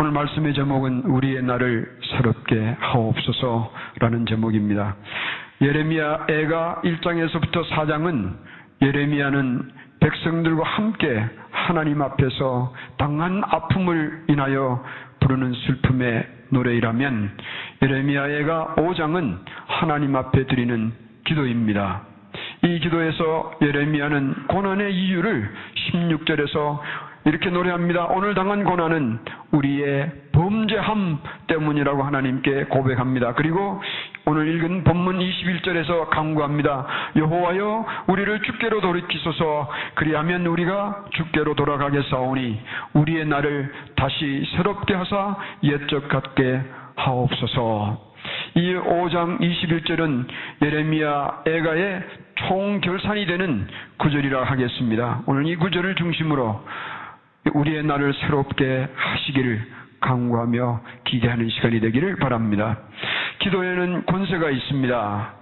오늘 말씀의 제목은 우리의 날을 새롭게 하옵소서라는 제목입니다. 예레미야 애가 1장에서부터 4장은 예레미야는 백성들과 함께 하나님 앞에서 당한 아픔을 인하여 부르는 슬픔의 노래이라면 예레미야 애가 5장은 하나님 앞에 드리는 기도입니다. 이 기도에서 예레미야는 고난의 이유를 16절에서 이렇게 노래합니다. 오늘 당한 고난은 우리의 범죄함 때문이라고 하나님께 고백합니다. 그리고 오늘 읽은 본문 21절에서 강구합니다. 여호와여 우리를 주께로 돌이키소서 그리하면 우리가 주께로 돌아가겠사오니 우리의 날을 다시 새롭게 하사 옛적 같게 하옵소서. 이 5장 21절은 예레미야 애가의 총결산이 되는 구절이라 하겠습니다. 오늘 이 구절을 중심으로 우리의 날을 새롭게 하시기를 강구하며 기대하는 시간이 되기를 바랍니다. 기도에는 권세가 있습니다.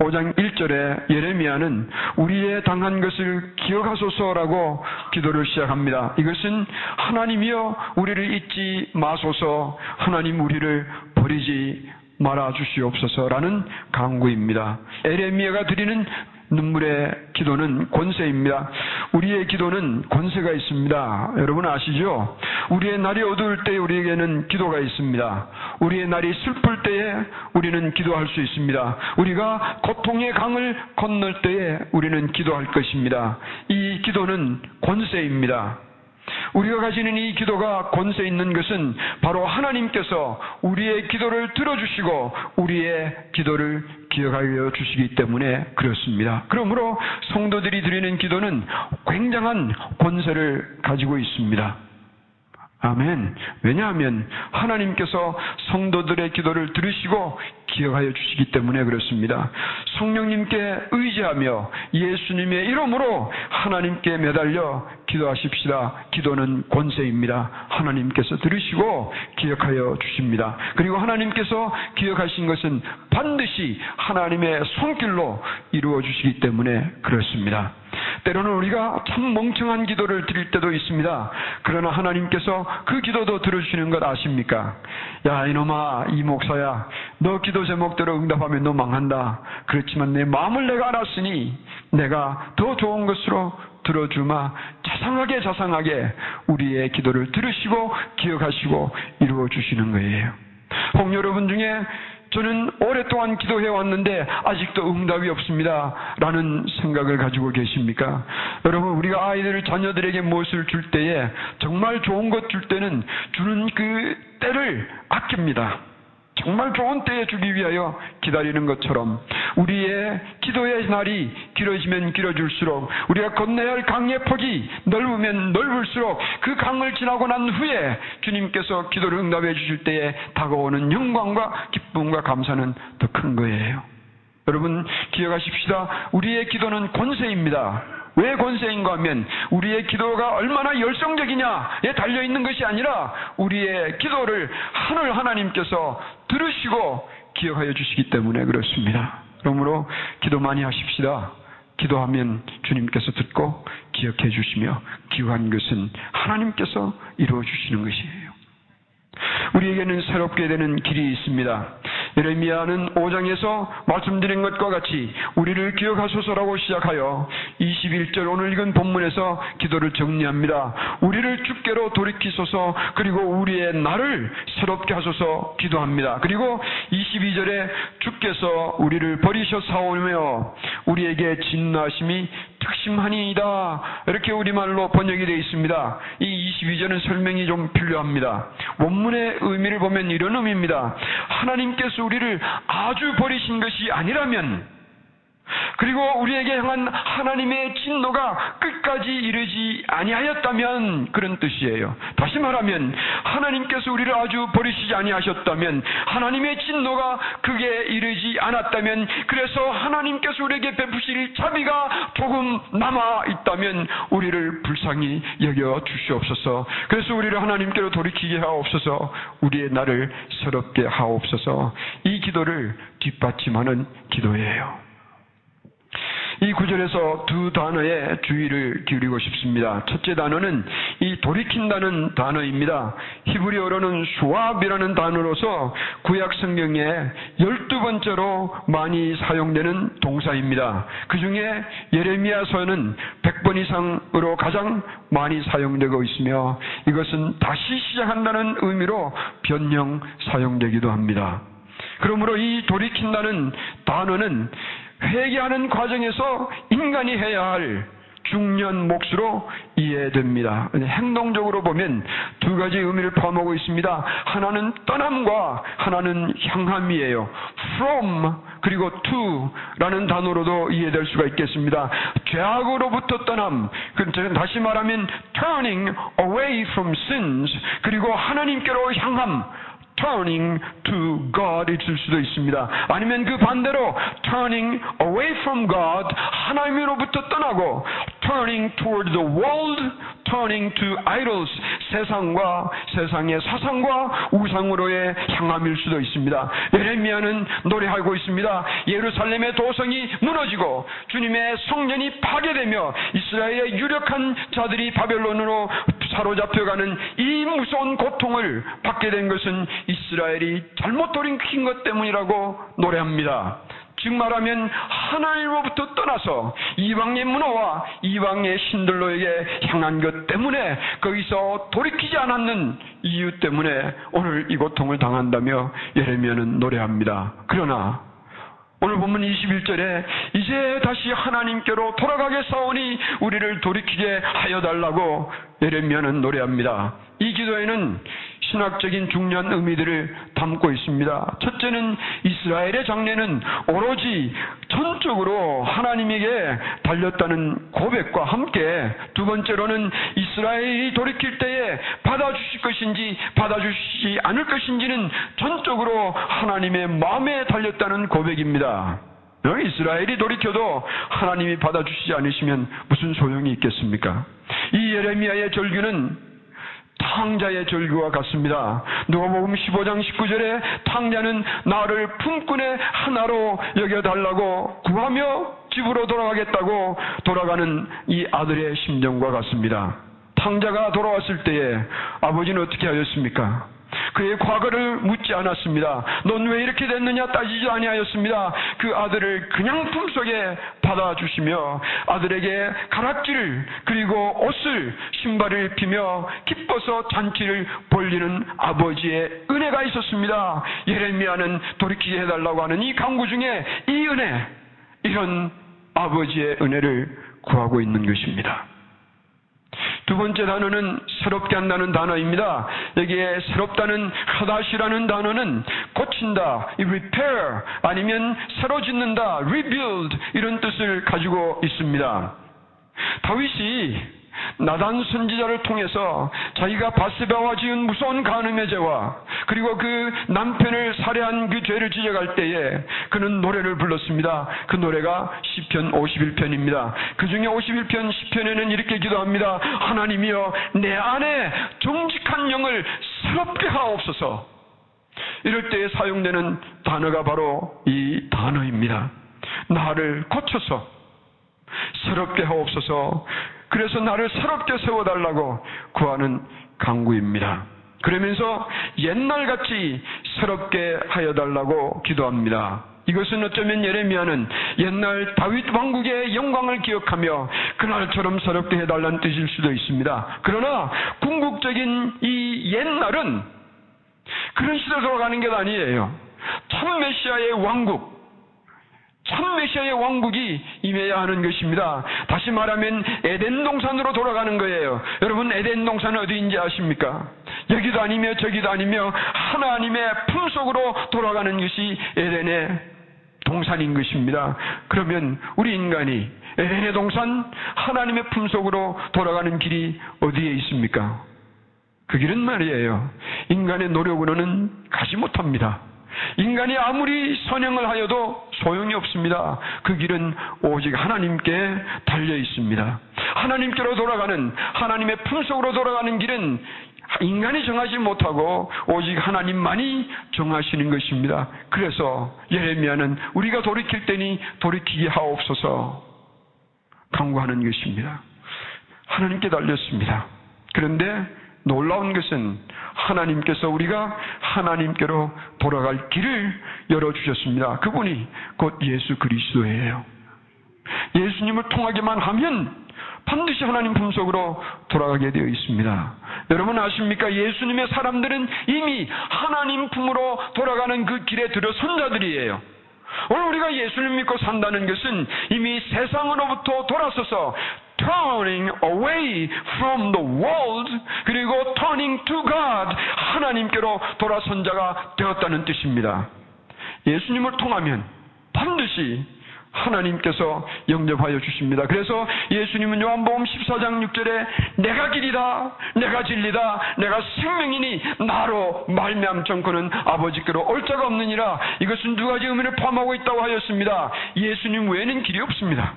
5장 1절에 예레미야는 우리의 당한 것을 기억하소서라고 기도를 시작합니다. 이것은 하나님이여 우리를 잊지 마소서 하나님 우리를 버리지 말아 주시옵소서라는 강구입니다. 에레미야가 드리는 눈물의 기도는 권세입니다. 우리의 기도는 권세가 있습니다. 여러분 아시죠? 우리의 날이 어두울 때 우리에게는 기도가 있습니다. 우리의 날이 슬플 때에 우리는 기도할 수 있습니다. 우리가 고통의 강을 건널 때에 우리는 기도할 것입니다. 이 기도는 권세입니다. 우리가 가지는 이 기도가 권세 있는 것은 바로 하나님께서 우리의 기도를 들어주시고 우리의 기도를 기억하여 주시기 때문에 그렇습니다. 그러므로 성도들이 드리는 기도는 굉장한 권세를 가지고 있습니다. 아멘. 왜냐하면 하나님께서 성도들의 기도를 들으시고 기억하여 주시기 때문에 그렇습니다. 성령님께 의지하며 예수님의 이름으로 하나님께 매달려 기도하십시다. 기도는 권세입니다. 하나님께서 들으시고 기억하여 주십니다. 그리고 하나님께서 기억하신 것은 반드시 하나님의 손길로 이루어 주시기 때문에 그렇습니다. 때로는 우리가 참 멍청한 기도를 드릴 때도 있습니다. 그러나 하나님께서 그 기도도 들어주시는 것 아십니까? 야, 이놈아, 이 목사야. 너 기도 제목대로 응답하면 너 망한다. 그렇지만 내 마음을 내가 알았으니 내가 더 좋은 것으로 들어주마 자상하게 자상하게 우리의 기도를 들으시고 기억하시고 이루어 주시는 거예요. 혹 여러분 중에 저는 오랫동안 기도해 왔는데 아직도 응답이 없습니다. 라는 생각을 가지고 계십니까? 여러분, 우리가 아이들, 자녀들에게 무엇을 줄 때에 정말 좋은 것 줄 때는 주는 그 때를 아낍니다. 정말 좋은 때에 주기 위하여 기다리는 것처럼 우리의 기도의 날이 길어지면 길어질수록 우리가 건너야 할 강의 폭이 넓으면 넓을수록 그 강을 지나고 난 후에 주님께서 기도를 응답해 주실 때에 다가오는 영광과 기쁨과 감사는 더 큰 거예요. 여러분 기억하십시다. 우리의 기도는 권세입니다. 왜 권세인가 하면 우리의 기도가 얼마나 열성적이냐에 달려 있는 것이 아니라 우리의 기도를 하늘 하나님께서 들으시고 기억하여 주시기 때문에 그렇습니다. 그러므로 기도 많이 하십시다. 기도하면 주님께서 듣고 기억해 주시며 기억한 것은 하나님께서 이루어 주시는 것이에요. 우리에게는 새롭게 되는 길이 있습니다. 예레미야는 5장에서 말씀드린 것과 같이 우리를 기억하소서라고 시작하여 21절 오늘 읽은 본문에서 기도를 정리합니다. 우리를 주께로 돌이키소서 그리고 우리의 날을 새롭게 하소서 기도합니다. 그리고 22절에 주께서 우리를 버리셔사오며 우리에게 진노하심이 특심하니이다. 이렇게 우리말로 번역이 되어 있습니다. 이 22절은 설명이 좀 필요합니다. 원문의 의미를 보면 이런 의미입니다. 하나님께서 우리를 아주 버리신 것이 아니라면 그리고 우리에게 향한 하나님의 진노가 끝까지 이르지 아니하였다면 그런 뜻이에요. 다시 말하면 하나님께서 우리를 아주 버리시지 아니하셨다면 하나님의 진노가 그게 이르지 않았다면 그래서 하나님께서 우리에게 베푸실 자비가 조금 남아 있다면 우리를 불쌍히 여겨 주시옵소서. 그래서 우리를 하나님께로 돌이키게 하옵소서. 우리의 날을 새롭게 하옵소서. 이 기도를 뒷받침하는 기도예요. 이 구절에서 두 단어에 주의를 기울이고 싶습니다. 첫째 단어는 이 돌이킨다는 단어입니다. 히브리어로는 수압이라는 단어로서 구약 성경에 열두 번째로 많이 사용되는 동사입니다. 그 중에 예레미야서는 100번 이상으로 가장 많이 사용되고 있으며 이것은 다시 시작한다는 의미로 변형 사용되기도 합니다. 그러므로 이 돌이킨다는 단어는 회개하는 과정에서 인간이 해야 할 중년 몫으로 이해됩니다. 행동적으로 보면 두 가지 의미를 포함하고 있습니다. 하나는 떠남과 하나는 향함이에요. from 그리고 to라는 단어로도 이해될 수가 있겠습니다. 죄악으로부터 떠남, 그 다시 말하면 turning away from sins 그리고 하나님께로 향함 turning to God 있을 수도 있습니다. 아니면 그 반대로 turning away from God 하나님으로부터 떠나고 turning toward the world, turning to idols 세상과 세상의 사상과 우상으로의 향함일 수도 있습니다. 예레미야는 노래하고 있습니다. 예루살렘의 도성이 무너지고 주님의 성전이 파괴되며 이스라엘의 유력한 자들이 바벨론으로 사로잡혀가는 이 무서운 고통을 받게 된 것은 이스라엘이 잘못 돌이킨 것 때문이라고 노래합니다. 즉 말하면 하나님으로부터 떠나서 이방의 문화와 이방의 신들로에게 향한 것 때문에 거기서 돌이키지 않았는 이유 때문에 오늘 이 고통을 당한다며 예레미야는 노래합니다. 그러나 오늘 본문 21절에 이제 다시 하나님께로 돌아가게 싸우니 우리를 돌이키게 하여 달라고 예레미야는 노래합니다. 이 기도에는 신학적인 중요한 의미들을 담고 있습니다. 첫째는 이스라엘의 장례는 오로지 전적으로 하나님에게 달렸다는 고백과 함께 두 번째로는 이스라엘이 돌이킬 때에 받아주실 것인지 받아주시지 않을 것인지는 전적으로 하나님의 마음에 달렸다는 고백입니다. 이스라엘이 돌이켜도 하나님이 받아주시지 않으시면 무슨 소용이 있겠습니까? 이 예레미야의 절규는 탕자의 절규와 같습니다. 누가복음 15장 19절에 탕자는 나를 품꾼의 하나로 여겨달라고 구하며 집으로 돌아가겠다고 돌아가는 이 아들의 심정과 같습니다. 탕자가 돌아왔을 때에 아버지는 어떻게 하였습니까? 그의 과거를 묻지 않았습니다. 넌 왜 이렇게 됐느냐 따지지 아니하였습니다. 그 아들을 그냥 품속에 받아주시며 아들에게 가락지를 그리고 옷을 신발을 피며 기뻐서 잔치를 벌리는 아버지의 은혜가 있었습니다. 예레미야는 돌이키게 해달라고 하는 이 강구 중에 이 은혜 이런 아버지의 은혜를 구하고 있는 것입니다. 두 번째 단어는 새롭게 한다는 단어입니다. 여기에 새롭다는 하다시라는 단어는 고친다, repair 아니면 새로 짓는다, rebuild 이런 뜻을 가지고 있습니다. 다윗이 나단 선지자를 통해서 자기가 바스바와 지은 무서운 간음의 죄와 그리고 그 남편을 살해한 그 죄를 지적할 때에 그는 노래를 불렀습니다. 그 노래가 시편 51편입니다. 그 중에 51편 시편에는 이렇게 기도합니다. 하나님이여 내 안에 정직한 영을 새롭게 하옵소서. 이럴 때에 사용되는 단어가 바로 이 단어입니다. 나를 고쳐서 새롭게 하옵소서. 그래서 나를 새롭게 세워달라고 구하는 강구입니다. 그러면서 옛날같이 새롭게 하여달라고 기도합니다. 이것은 어쩌면 예레미야는 옛날 다윗 왕국의 영광을 기억하며 그날처럼 새롭게 해달라는 뜻일 수도 있습니다. 그러나 궁극적인 이 옛날은 그런 시대로 돌아가는 게 아니에요. 참 메시아의 왕국, 참 메시아의 왕국이 임해야 하는 것입니다. 다시 말하면 에덴 동산으로 돌아가는 거예요. 여러분 에덴 동산은 어디인지 아십니까? 여기도 아니며 저기도 아니며 하나님의 품속으로 돌아가는 것이 에덴의 동산인 것입니다. 그러면 우리 인간이 에덴의 동산 하나님의 품속으로 돌아가는 길이 어디에 있습니까? 그 길은 말이에요. 인간의 노력으로는 가지 못합니다. 인간이 아무리 선행을 하여도 소용이 없습니다. 그 길은 오직 하나님께 달려 있습니다. 하나님께로 돌아가는 하나님의 품속으로 돌아가는 길은 인간이 정하지 못하고 오직 하나님만이 정하시는 것입니다. 그래서 예레미야는 우리가 돌이킬 때니 돌이키게 하옵소서. 강구하는 것입니다. 하나님께 달렸습니다. 그런데 놀라운 것은 하나님께서 우리가 하나님께로 돌아갈 길을 열어주셨습니다. 그분이 곧 예수 그리스도예요. 예수님을 통하기만 하면 반드시 하나님 품속으로 돌아가게 되어 있습니다. 여러분 아십니까? 예수님의 사람들은 이미 하나님 품으로 돌아가는 그 길에 들어선 자들이에요. 오늘 우리가 예수를 믿고 산다는 것은 이미 세상으로부터 돌아서서 turning away from the world 그리고 turning to God 하나님께로 돌아선 자가 되었다는 뜻입니다. 예수님을 통하면 반드시 하나님께서 영접하여 주십니다. 그래서 예수님은 요한복음 14장 6절에 내가 길이다, 내가 진리다, 내가 생명이니 나로 말미암 정권은 아버지께로 올 자가 없느니라. 이것은 두 가지 의미를 포함하고 있다고 하였습니다. 예수님 외에는 길이 없습니다.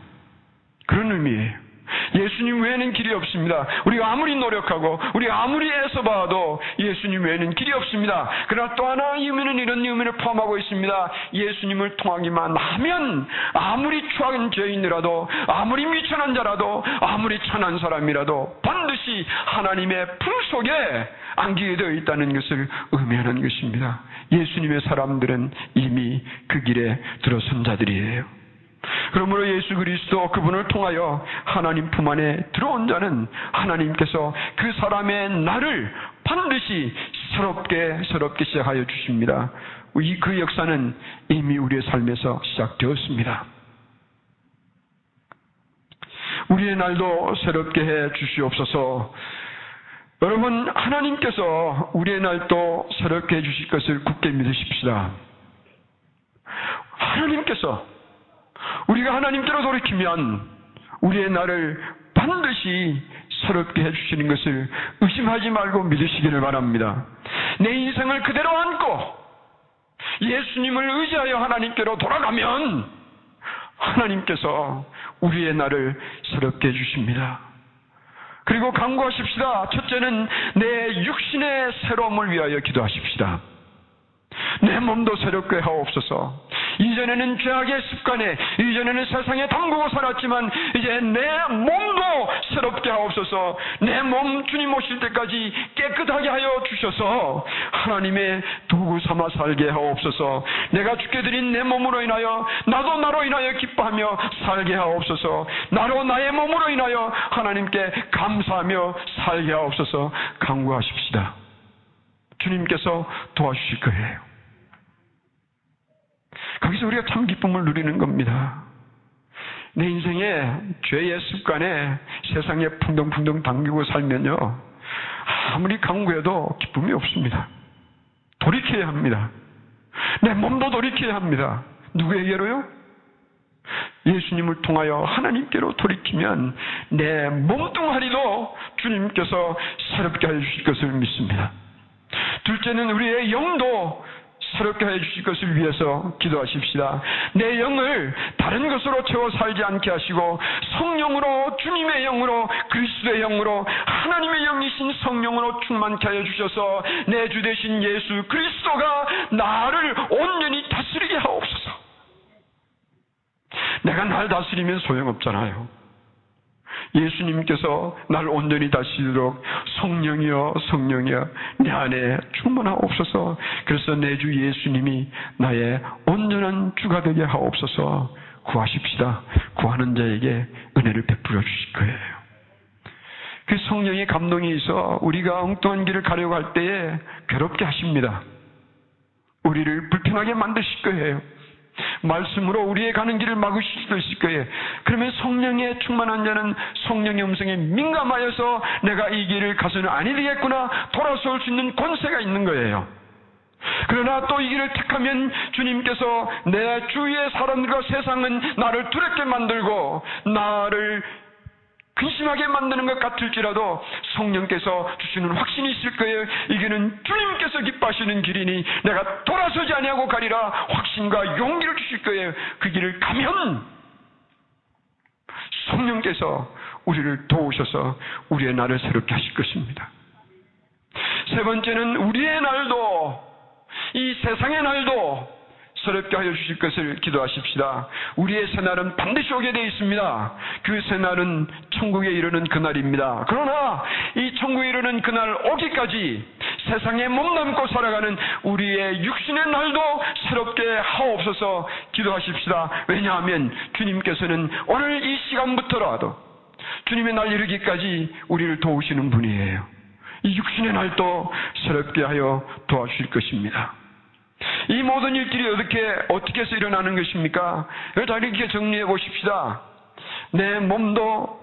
그런 의미예요. 예수님 외에는 길이 없습니다. 우리가 아무리 노력하고 우리가 아무리 애써 봐도 예수님 외에는 길이 없습니다. 그러나 또 하나 의미는 이런 의미를 포함하고 있습니다. 예수님을 통하기만 하면 아무리 추한 죄인이라도 아무리 미천한 자라도 아무리 천한 사람이라도 반드시 하나님의 품 속에 안기게 되어 있다는 것을 의미하는 것입니다. 예수님의 사람들은 이미 그 길에 들어선 자들이에요. 그러므로 예수 그리스도 그분을 통하여 하나님 품 안에 들어온 자는 하나님께서 그 사람의 나를 반드시 새롭게 새롭게 시작하여 주십니다. 이그 역사는 이미 우리의 삶에서 시작되었습니다. 우리의 날도 새롭게 해 주시옵소서. 여러분 하나님께서 우리의 날도 새롭게 해 주실 것을 굳게 믿으십시다. 하나님께서 우리가 하나님께로 돌이키면 우리의 날을 반드시 새롭게 해주시는 것을 의심하지 말고 믿으시기를 바랍니다. 내 인생을 그대로 안고 예수님을 의지하여 하나님께로 돌아가면 하나님께서 우리의 날을 새롭게 해주십니다. 그리고 강구하십시다. 첫째는 내 육신의 새로움을 위하여 기도하십시다. 내 몸도 새롭게 하옵소서. 이전에는 죄악의 습관에, 이전에는 세상에 담그고 살았지만, 이제 내 몸도 새롭게 하옵소서, 내 몸 주님 오실 때까지 깨끗하게 하여 주셔서, 하나님의 도구 삼아 살게 하옵소서, 내가 죽게 드린 내 몸으로 인하여, 나도 나로 인하여 기뻐하며 살게 하옵소서, 나로 나의 몸으로 인하여 하나님께 감사하며 살게 하옵소서, 강구하십시다. 주님께서 도와주실 거예요. 거기서 우리가 참 기쁨을 누리는 겁니다. 내 인생에 죄의 습관에 세상에 풍덩풍덩 당기고 살면요. 아무리 강구해도 기쁨이 없습니다. 돌이켜야 합니다. 내 몸도 돌이켜야 합니다. 누구에게로요? 예수님을 통하여 하나님께로 돌이키면 내 몸뚱아리도 주님께서 새롭게 해주실 것을 믿습니다. 둘째는 우리의 영도 새롭게 해 주실 것을 위해서 기도하십시다. 내 영을 다른 것으로 채워 살지 않게 하시고 성령으로 주님의 영으로 그리스도의 영으로 하나님의 영이신 성령으로 충만케 하여 주셔서 내주 되신 예수 그리스도가 나를 온전히 다스리게 하옵소서. 내가 날 다스리면 소용없잖아요. 예수님께서 날 온전히 다시도록 성령이여 성령이여 내 안에 충만하옵소서. 그래서 내 주 예수님이 나의 온전한 주가 되게 하옵소서. 구하십시다. 구하는 자에게 은혜를 베풀어 주실 거예요. 그 성령의 감동이 있어 우리가 엉뚱한 길을 가려고 할 때에 괴롭게 하십니다. 우리를 불편하게 만드실 거예요 말씀으로 우리의 가는 길을 막으실 수도 있을 거예요. 그러면 성령에 충만한 자는 성령의 음성에 민감하여서 내가 이 길을 가서는 아니 되겠구나 돌아설 수 있는 권세가 있는 거예요. 그러나 또 이 길을 택하면 주님께서 내 주위의 사람들과 세상은 나를 두렵게 만들고 나를 근심하게 만드는 것 같을지라도 성령께서 주시는 확신이 있을 거예요. 이게는 주님께서 기뻐하시는 길이니 내가 돌아서지 아니하고 가리라 확신과 용기를 주실 거예요. 그 길을 가면 성령께서 우리를 도우셔서 우리의 날을 새롭게 하실 것입니다. 세 번째는 우리의 날도 이 세상의 날도 새롭게 하여 주실 것을 기도하십시다. 우리의 새날은 반드시 오게 되어 있습니다. 그 새날은 천국에 이르는 그날입니다. 그러나 이 천국에 이르는 그날 오기까지 세상에 몸담고 살아가는 우리의 육신의 날도 새롭게 하옵소서 기도하십시다. 왜냐하면 주님께서는 오늘 이 시간부터라도 주님의 날 이르기까지 우리를 도우시는 분이에요. 이 육신의 날도 새롭게 하여 도와주실 것입니다. 이 모든 일들이 어떻게, 어떻게 해서 일어나는 것입니까? 다 이렇게 정리해 보십시다. 내 몸도,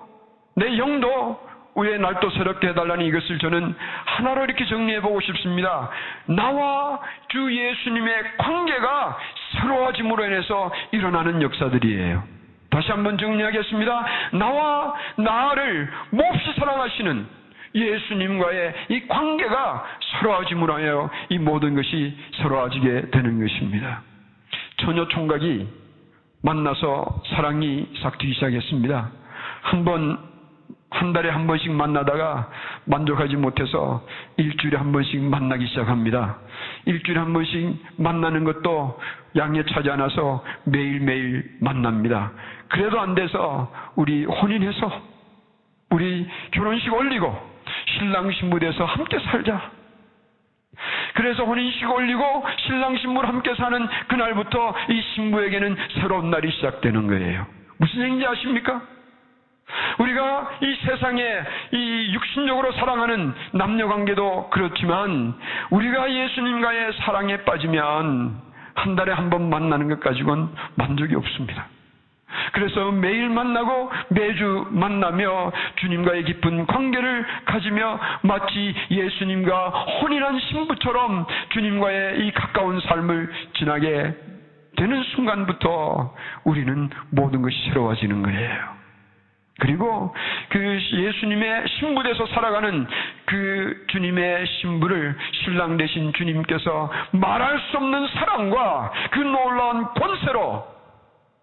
내 영도 우리의 날도 새롭게 해달라는 이것을 저는 하나로 이렇게 정리해 보고 싶습니다. 나와 주 예수님의 관계가 새로워짐으로 인해서 일어나는 역사들이에요. 다시 한번 정리하겠습니다. 나와 나를 몹시 사랑하시는 예수님과의 이 관계가 서로워짐으로 하여 이 모든 것이 서로워지게 되는 것입니다. 처녀 총각이 만나서 사랑이 싹트기 시작했습니다. 한 번, 한 달에 한 번씩 만나다가 만족하지 못해서 일주일에 한 번씩 만나기 시작합니다. 일주일에 한 번씩 만나는 것도 양에 차지 않아서 매일매일 만납니다. 그래도 안 돼서 우리 혼인해서 우리 결혼식 올리고 신랑 신부 돼서 함께 살자. 그래서 혼인식 올리고 신랑 신부를 함께 사는 그날부터 이 신부에게는 새로운 날이 시작되는 거예요. 무슨 얘기인지 아십니까? 우리가 이 세상에 이 육신적으로 사랑하는 남녀 관계도 그렇지만 우리가 예수님과의 사랑에 빠지면 한 달에 한 번 만나는 것 가지고는 만족이 없습니다. 그래서 매일 만나고 매주 만나며 주님과의 깊은 관계를 가지며 마치 예수님과 혼인한 신부처럼 주님과의 이 가까운 삶을 지나게 되는 순간부터 우리는 모든 것이 새로워지는 거예요. 그리고 그 예수님의 신부돼서 살아가는 그 주님의 신부를 신랑 대신 주님께서 말할 수 없는 사랑과 그 놀라운 권세로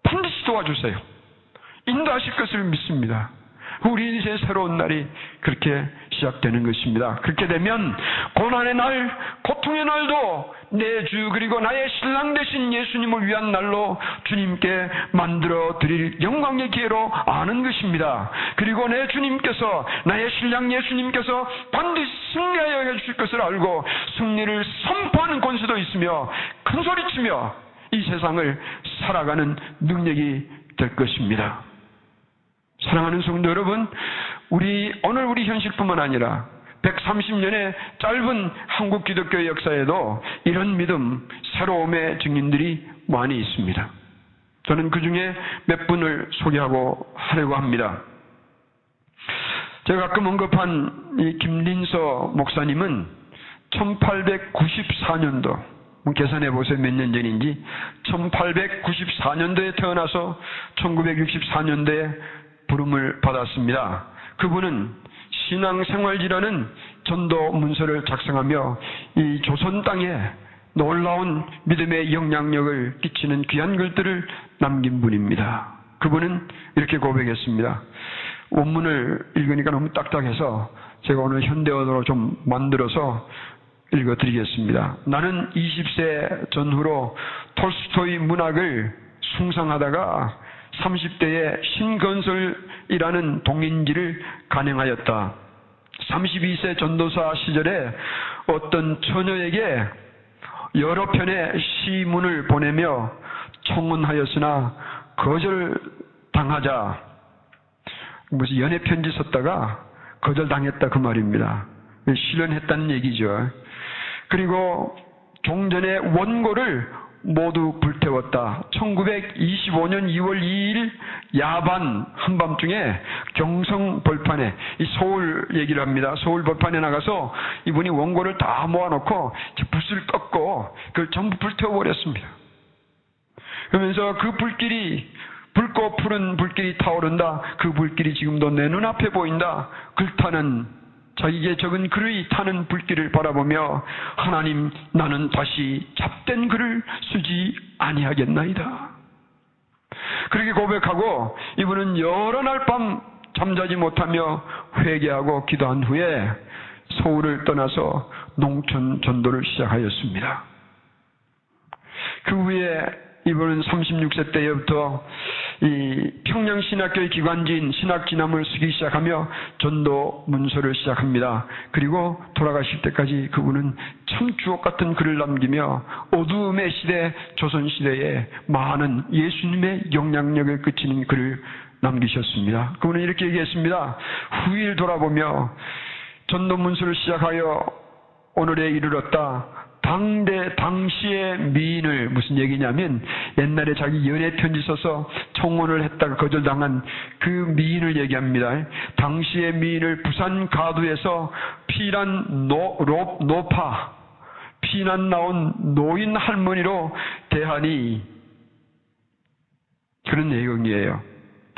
반드시 도와주세요. 인도하실 것을 믿습니다. 우리 인생의 새로운 날이 그렇게 시작되는 것입니다. 그렇게 되면 고난의 날, 고통의 날도 내 주 그리고 나의 신랑 되신 예수님을 위한 날로 주님께 만들어 드릴 영광의 기회로 아는 것입니다. 그리고 내 주님께서 나의 신랑 예수님께서 반드시 승리하여 해주실 것을 알고 승리를 선포하는 권세도 있으며 큰 소리치며 이 세상을 살아가는 능력이 될 것입니다. 사랑하는 성도 여러분, 우리 오늘 우리 현실뿐만 아니라 130년의 짧은 한국 기독교 역사에도 이런 믿음, 새로움의 증인들이 많이 있습니다. 저는 그 중에 몇 분을 소개하고 하려고 합니다. 제가 가끔 언급한 이 김린서 목사님은 1894년도 계산해 보세요. 몇 년 전인지. 1894년도에 태어나서 1964년도에 부름을 받았습니다. 그분은 신앙생활지라는 전도 문서를 작성하며 이 조선 땅에 놀라운 믿음의 영향력을 끼치는 귀한 글들을 남긴 분입니다. 그분은 이렇게 고백했습니다. 원문을 읽으니까 너무 딱딱해서 제가 오늘 현대어로 좀 만들어서 읽어드리겠습니다. 나는 20세 전후로 톨스토이 문학을 숭상하다가 30대에 신건설이라는 동인지를 간행하였다. 32세 전도사 시절에 어떤 처녀에게 여러 편의 시문을 보내며 청혼하였으나 거절당하자 무슨 연애 편지 썼다가 거절당했다 그 말입니다. 실현했다는 얘기죠. 그리고 종전의 원고를 모두 불태웠다. 1925년 2월 2일 야반 한밤중에 경성 벌판에 이 서울 얘기를 합니다. 서울 벌판에 나가서 이분이 원고를 다 모아놓고 붓을 꺾고 그걸 전부 불태워버렸습니다. 그러면서 그 불길이 붉고 푸른 불길이 타오른다. 그 불길이 지금도 내 눈앞에 보인다. 글타는 자기에게 적은 글의 타는 불길을 바라보며 하나님 나는 다시 잡된 글을 쓰지 아니하겠나이다. 그렇게 고백하고 이분은 여러 날 밤 잠자지 못하며 회개하고 기도한 후에 서울을 떠나서 농촌 전도를 시작하였습니다. 그 후에 이분은 36세 때부터 이 평양 신학교의 기관지인 신학진함을 쓰기 시작하며 전도 문서를 시작합니다. 그리고 돌아가실 때까지 그분은 참 주옥 같은 글을 남기며 어두움의 시대, 조선 시대에 많은 예수님의 영향력을 끼치는 글을 남기셨습니다. 그분은 이렇게 얘기했습니다. 후일 돌아보며 전도 문서를 시작하여 오늘에 이르렀다. 당대 당시의 미인을 무슨 얘기냐면 옛날에 자기 연애 편지 써서 청혼을 했다가 거절당한 그 미인을 얘기합니다. 당시의 미인을 부산 가두에서 피난 노, 로, 노파 피난 나온 노인 할머니로 대하니 그런 내용이에요.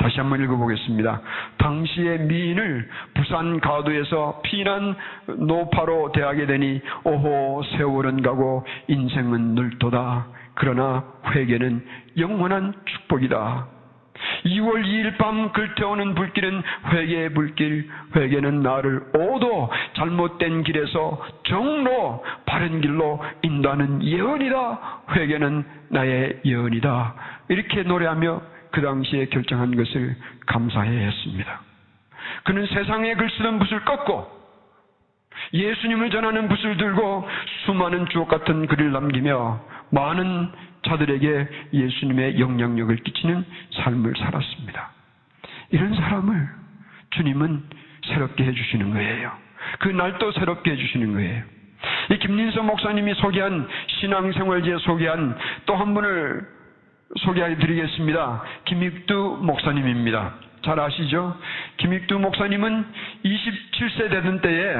다시 한번 읽어보겠습니다. 당시의 미인을 부산 가두에서 피난 노파로 대하게 되니 오호 세월은 가고 인생은 늘도다. 그러나 회개는 영원한 축복이다. 2월 2일 밤 글태오는 불길은 회개의 불길, 회개는 나를 오도 잘못된 길에서 정로 바른 길로 인도하는 예언이다. 회개는 나의 예언이다. 이렇게 노래하며 그 당시에 결정한 것을 감사해 했습니다. 그는 세상에 글 쓰던 붓을 꺾고 예수님을 전하는 붓을 들고 수많은 주옥 같은 글을 남기며 많은 자들에게 예수님의 영향력을 끼치는 삶을 살았습니다. 이런 사람을 주님은 새롭게 해주시는 거예요. 그 날도 새롭게 해주시는 거예요. 이 김민서 목사님이 소개한 신앙생활지에 소개한 또 한 분을 소개해 드리겠습니다. 김익두 목사님입니다. 잘 아시죠? 김익두 목사님은 27세 되던 때에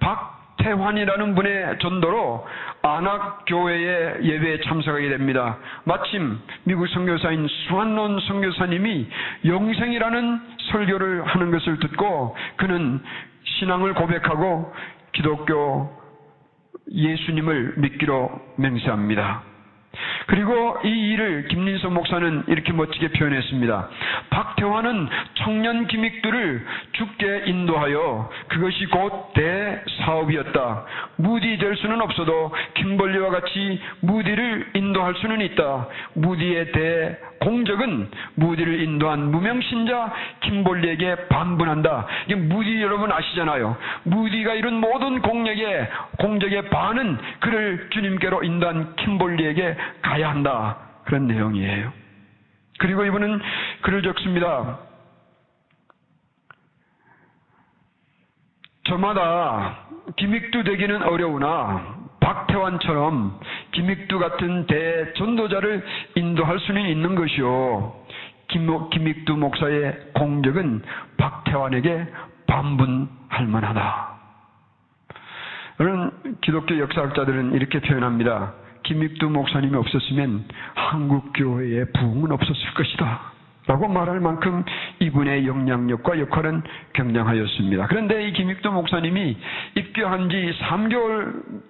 박태환이라는 분의 전도로 안학교회의 예배에 참석하게 됩니다. 마침 미국 선교사인 수한론 선교사님이 영생이라는 설교를 하는 것을 듣고 그는 신앙을 고백하고 기독교 예수님을 믿기로 맹세합니다. 그리고 이 일을 김민석 목사는 이렇게 멋지게 표현했습니다. 박태환은 청년 기믹들을 죽게 인도하여 그것이 곧 대사업이었다. 무디 될 수는 없어도 김벌리와 같이 무디를 인도할 수는 있다. 무디의 대 공적은 무디를 인도한 무명신자 김벌리에게 반분한다. 이게 무디 여러분 아시잖아요. 무디가 이룬 모든 공력의 공적의 반은 그를 주님께로 인도한 김벌리에게 가야 한다. 그런 내용이에요. 그리고 이분은 글을 적습니다. 저마다 기믹두 되기는 어려우나 박태환처럼 기믹두 같은 대전도자를 인도할 수는 있는 것이요. 김익두 목사의 공적은 박태환에게 반분할 만하다. 그런 기독교 역사학자들은 이렇게 표현합니다. 김익두 목사님이 없었으면 한국 교회의 부흥은 없었을 것이다. 라고 말할 만큼 이분의 영향력과 역할은 굉장하였습니다. 그런데 이 김익두 목사님이 입교한 지 3개월이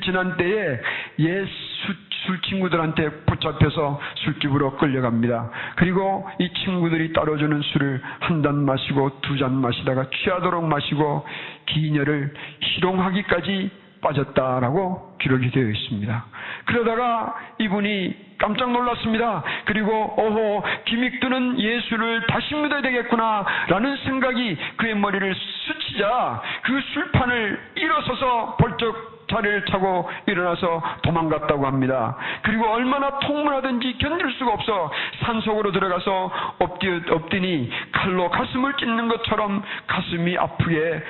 지난 때에 옛술 친구들한테 붙잡혀서 술집으로 끌려갑니다. 그리고 이 친구들이 따라주는 술을 한 잔 마시고 두 잔 마시다가 취하도록 마시고 기녀를 희롱하기까지 빠졌다라고 기록이 되어 있습니다. 그러다가 이분이 깜짝 놀랐습니다. 그리고 오호 기믹두는 예수를 다시 믿어야 되겠구나 라는 생각이 그의 머리를 스치자 그 술판을 일어서서 벌쩍 자리를 차고 일어나서 도망갔다고 합니다. 그리고 얼마나 통문하든지 견딜 수가 없어 산속으로 들어가서 엎디, 엎디니 칼로 가슴을 찢는 것처럼 가슴이 아프게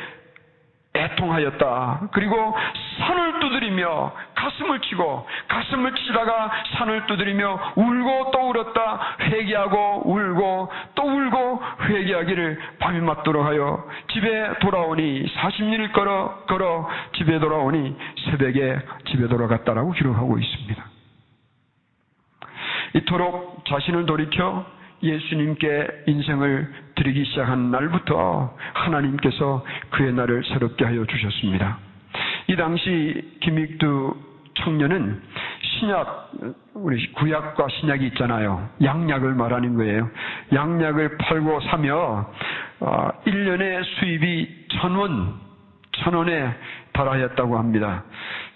애통하였다. 그리고 산을 두드리며 가슴을 치고 가슴을 치다가 산을 두드리며 울고 또 울었다. 회개하고 울고 또 울고 회개하기를 밤이 맞도록 하여 집에 돌아오니 40리를 걸어 걸어 집에 돌아오니 새벽에 집에 돌아갔다라고 기록하고 있습니다. 이토록 자신을 돌이켜 예수님께 인생을 드리기 시작한 날부터 하나님께서 그의 날을 새롭게 하여 주셨습니다. 이 당시 김익두 청년은 신약, 우리 구약과 신약이 있잖아요. 양약을 말하는 거예요. 양약을 팔고 사며, 1년의 어, 수입이 천 원, 천 원에 달하였다고 합니다.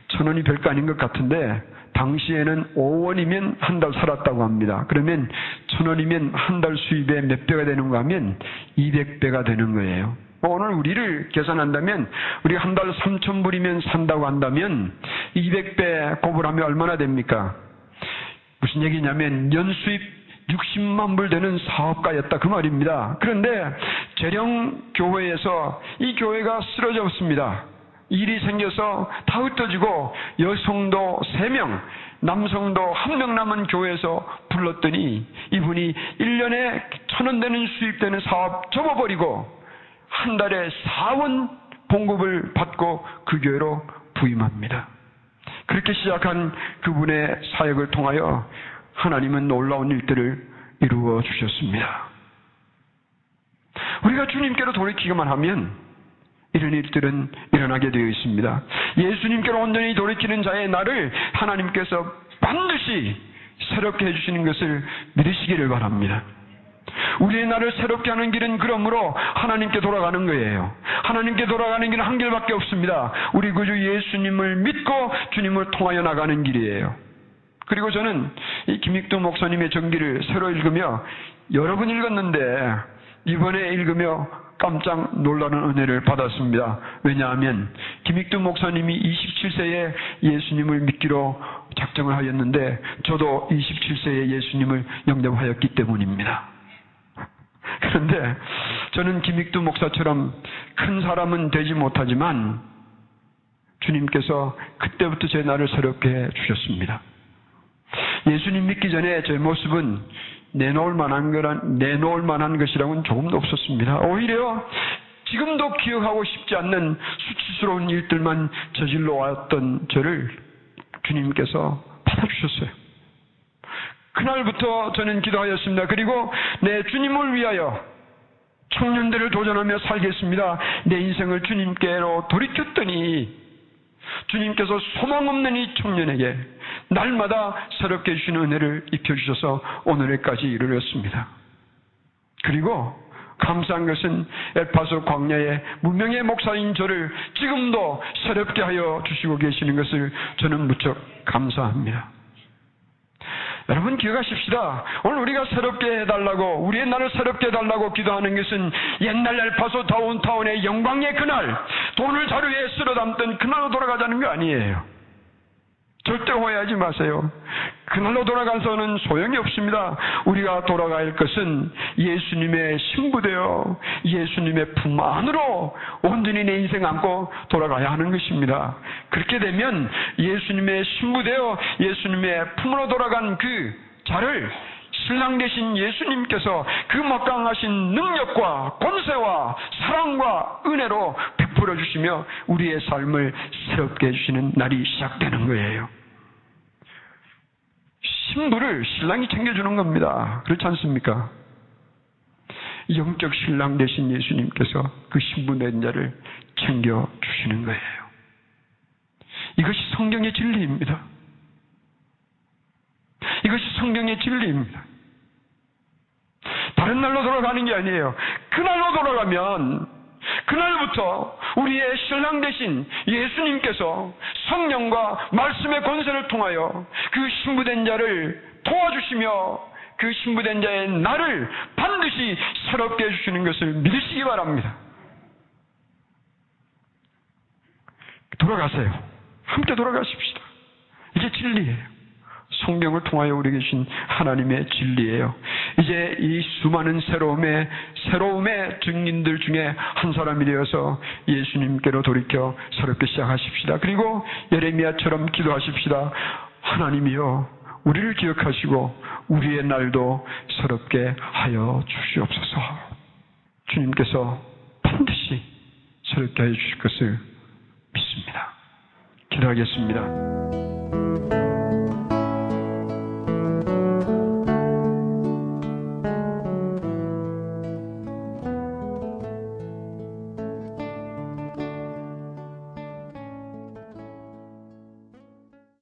천 원이 별거 아닌 것 같은데, 당시에는 5원이면 한 달 살았다고 합니다. 그러면 천원이면 한 달 수입의 몇 배가 되는가 하면 200배가 되는 거예요. 뭐 오늘 우리를 계산한다면 우리가 한달 3천 불이면 산다고 한다면 200배 곱을 하면 얼마나 됩니까? 무슨 얘기냐면 연수입 60만 불 되는 사업가였다 그 말입니다. 그런데 재령 교회에서 이 교회가 쓰러졌습니다. 일이 생겨서 다 흩어지고 여성도 3명, 남성도 한 명 남은 교회에서 불렀더니 이분이 1년에 천 원 되는 수입되는 사업 접어버리고 한 달에 4원 봉급을 받고 그 교회로 부임합니다. 그렇게 시작한 그분의 사역을 통하여 하나님은 놀라운 일들을 이루어 주셨습니다. 우리가 주님께로 돌이키기만 하면 이런 일들은 일어나게 되어 있습니다. 예수님께로 온전히 돌이키는 자의 날을 하나님께서 반드시 새롭게 해주시는 것을 믿으시기를 바랍니다. 우리의 나를 새롭게 하는 길은 그러므로 하나님께 돌아가는 거예요. 하나님께 돌아가는 길은 한 길밖에 없습니다. 우리 구주 예수님을 믿고 주님을 통하여 나가는 길이에요. 그리고 저는 이 김익도 목사님의 전기를 새로 읽으며 여러 번 읽었는데 이번에 읽으며 깜짝 놀라는 은혜를 받았습니다. 왜냐하면 김익두 목사님이 27세에 예수님을 믿기로 작정을 하였는데 저도 27세에 예수님을 영접하였기 때문입니다. 그런데 저는 김익두 목사처럼 큰 사람은 되지 못하지만 주님께서 그때부터 제 나를 새롭게 해 주셨습니다. 예수님 믿기 전에 제 모습은 내놓을 만한 거란, 내놓을 만한 것이라고는 조금도 없었습니다. 오히려 지금도 기억하고 싶지 않는 수치스러운 일들만 저질러 왔던 저를 주님께서 받아주셨어요. 그날부터 저는 기도하였습니다. 그리고 내 주님을 위하여 청년들을 도전하며 살겠습니다. 내 인생을 주님께로 돌이켰더니 주님께서 소망 없는 이 청년에게 날마다 새롭게 주시는 은혜를 입혀주셔서 오늘까지 이르렀습니다. 그리고 감사한 것은 엘파소 광야의 무명의 목사인 저를 지금도 새롭게 하여 주시고 계시는 것을 저는 무척 감사합니다. 여러분 기억하십시다. 오늘 우리가 새롭게 해달라고 우리의 날을 새롭게 해달라고 기도하는 것은 옛날 엘파소 다운타운의 영광의 그날 돈을 자루에 쓸어 담던 그날로 돌아가자는 거 아니에요. 절대 오해하지 마세요. 그날로 돌아가서는 소용이 없습니다. 우리가 돌아갈 것은 예수님의 신부되어 예수님의 품 안으로 온전히 내 인생 안고 돌아가야 하는 것입니다. 그렇게 되면 예수님의 신부되어 예수님의 품으로 돌아간 그 자를 신랑 되신 예수님께서 그 막강하신 능력과 권세와 사랑과 은혜로 베풀어 주시며 우리의 삶을 새롭게 해주시는 날이 시작되는 거예요. 신부를 신랑이 챙겨주는 겁니다. 그렇지 않습니까? 영적 신랑 되신 예수님께서 그 신부 된 자를 챙겨주시는 거예요. 이것이 성경의 진리입니다. 이것이 성경의 진리입니다. 다른 날로 돌아가는 게 아니에요. 그날로 돌아가면 그날부터 우리의 신랑 대신 예수님께서 성령과 말씀의 권세를 통하여 그 신부된 자를 도와주시며 그 신부된 자의 나를 반드시 새롭게 해주시는 것을 믿으시기 바랍니다. 돌아가세요. 함께 돌아가십시다. 이게 진리예요. 성경을 통하여 우리 계신 하나님의 진리예요. 이제 이 수많은 새로움의 새로움의 증인들 중에 한 사람이 되어서 예수님께로 돌이켜 새롭게 시작하십시다. 그리고 예레미야처럼 기도하십시다. 하나님이여 우리를 기억하시고 우리의 날도 새롭게 하여 주시옵소서. 주님께서 반드시 새롭게 하여 주실 것을 믿습니다. 기도하겠습니다.